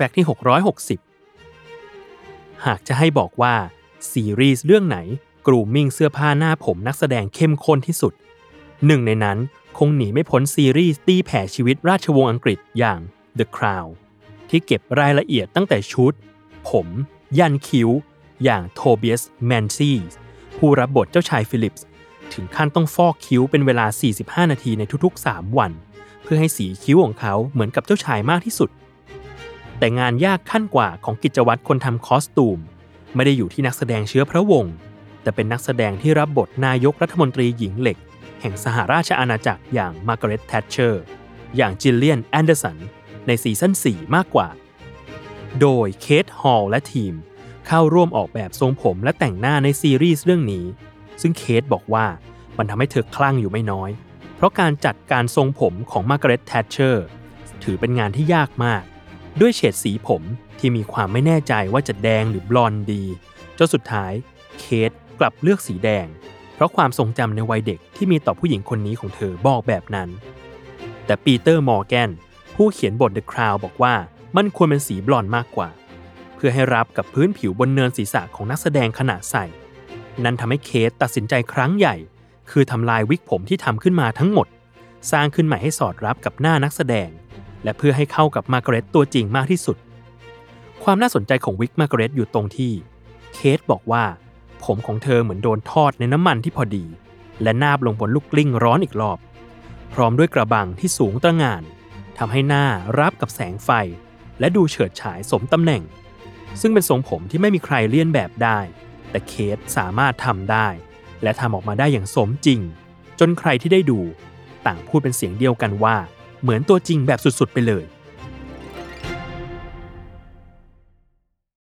Fact ที่ 660 หากจะให้บอกว่า ซีรีส์เรื่องไหน grooming เสื้อผ้าหน้าผมนักแสดงเข้มข้นที่สุด หนึ่งในนั้นคงหนีไม่พ้นซีรีส์ตีแผ่ชีวิตราชวงศ์อังกฤษอย่าง The Crown ที่เก็บรายละเอียดตั้งแต่ชุด ผม ยันคิ้ว อย่างโทเบียสแมนซีผู้รับบทเจ้าชายฟิลิปส์ ถึงขั้นต้องฟอกคิ้วเป็นเวลา 45 นาทีในทุกๆ 3 วัน เพื่อให้สีคิ้วของเขาเหมือนกับเจ้าชายมากที่สุด แต่งานยากขั้นกว่าของกิจวัตรคนทำ costume ไม่ได้อยู่ที่นักแสดงเชื้อพระวงศ์แต่เป็นนักแสดงที่รับบทนายกรัฐมนตรีหญิงเหล็ก แห่งสหราชอาณาจักรอย่างมาร์กาเร็ตแทชเชอร์อย่างจิลเลียนแอนเดอร์สันใน season 4 มากกว่า โดยเคทฮอลและทีม เข้าร่วมออกแบบทรงผมและแต่งหน้าในซีรีส์เรื่องนี้ ซึ่งเคทบอกว่ามันทำให้เธอคลั่งอยู่ไม่น้อย เพราะการจัดการทรงผมของมาร์กาเร็ตแทชเชอร์ถือเป็นงานที่ยากมาก ด้วยเฉดสีผมที่มีความไม่แน่ใจว่าจะแดงหรือบลอนด์ดี จนสุดท้ายเคทกลับเลือกสีแดง เพราะความทรงจำในวัยเด็กที่มีต่อผู้หญิงคนนี้ของเธอบอกแบบนั้น แต่ปีเตอร์มอร์แกนผู้เขียนบท The Crown บอกว่ามันควรเป็นสีบลอนด์มากกว่า เพื่อให้รับกับพื้นผิวบนเนินศีรษะของนักแสดงขณะใส่ นั่นทำให้เคทตัดสินใจครั้งใหญ่ คือทำลายวิกผมที่ทำขึ้นมาทั้งหมด สร้างขึ้นใหม่ให้สอดรับกับหน้านักแสดง และเพื่อให้เข้ากับมาร์กาเร็ตตัวจริงมากที่สุด ความน่าสนใจของวิกมาร์กาเร็ตอยู่ตรงที่ เคทบอกว่า ผมของเธอเหมือนโดนทอดในน้ำมันที่พอดี และนาบลงบนลูกกลิ้งร้อนอีกรอบ พร้อมด้วยกระบังที่สูงตระหง่านทำให้หน้ารับกับแสงไฟ และดูเฉิดฉายสมตำแหน่ง ซึ่งเป็นทรงผมที่ไม่มีใครเลียนแบบได้ แต่เคสสามารถทำได้ และทำออกมาได้อย่างสมจริง จนใครที่ได้ดู ต่างพูดเป็นเสียงเดียวกันว่า เหมือนตัวจริงแบบสุดๆ ไปเลย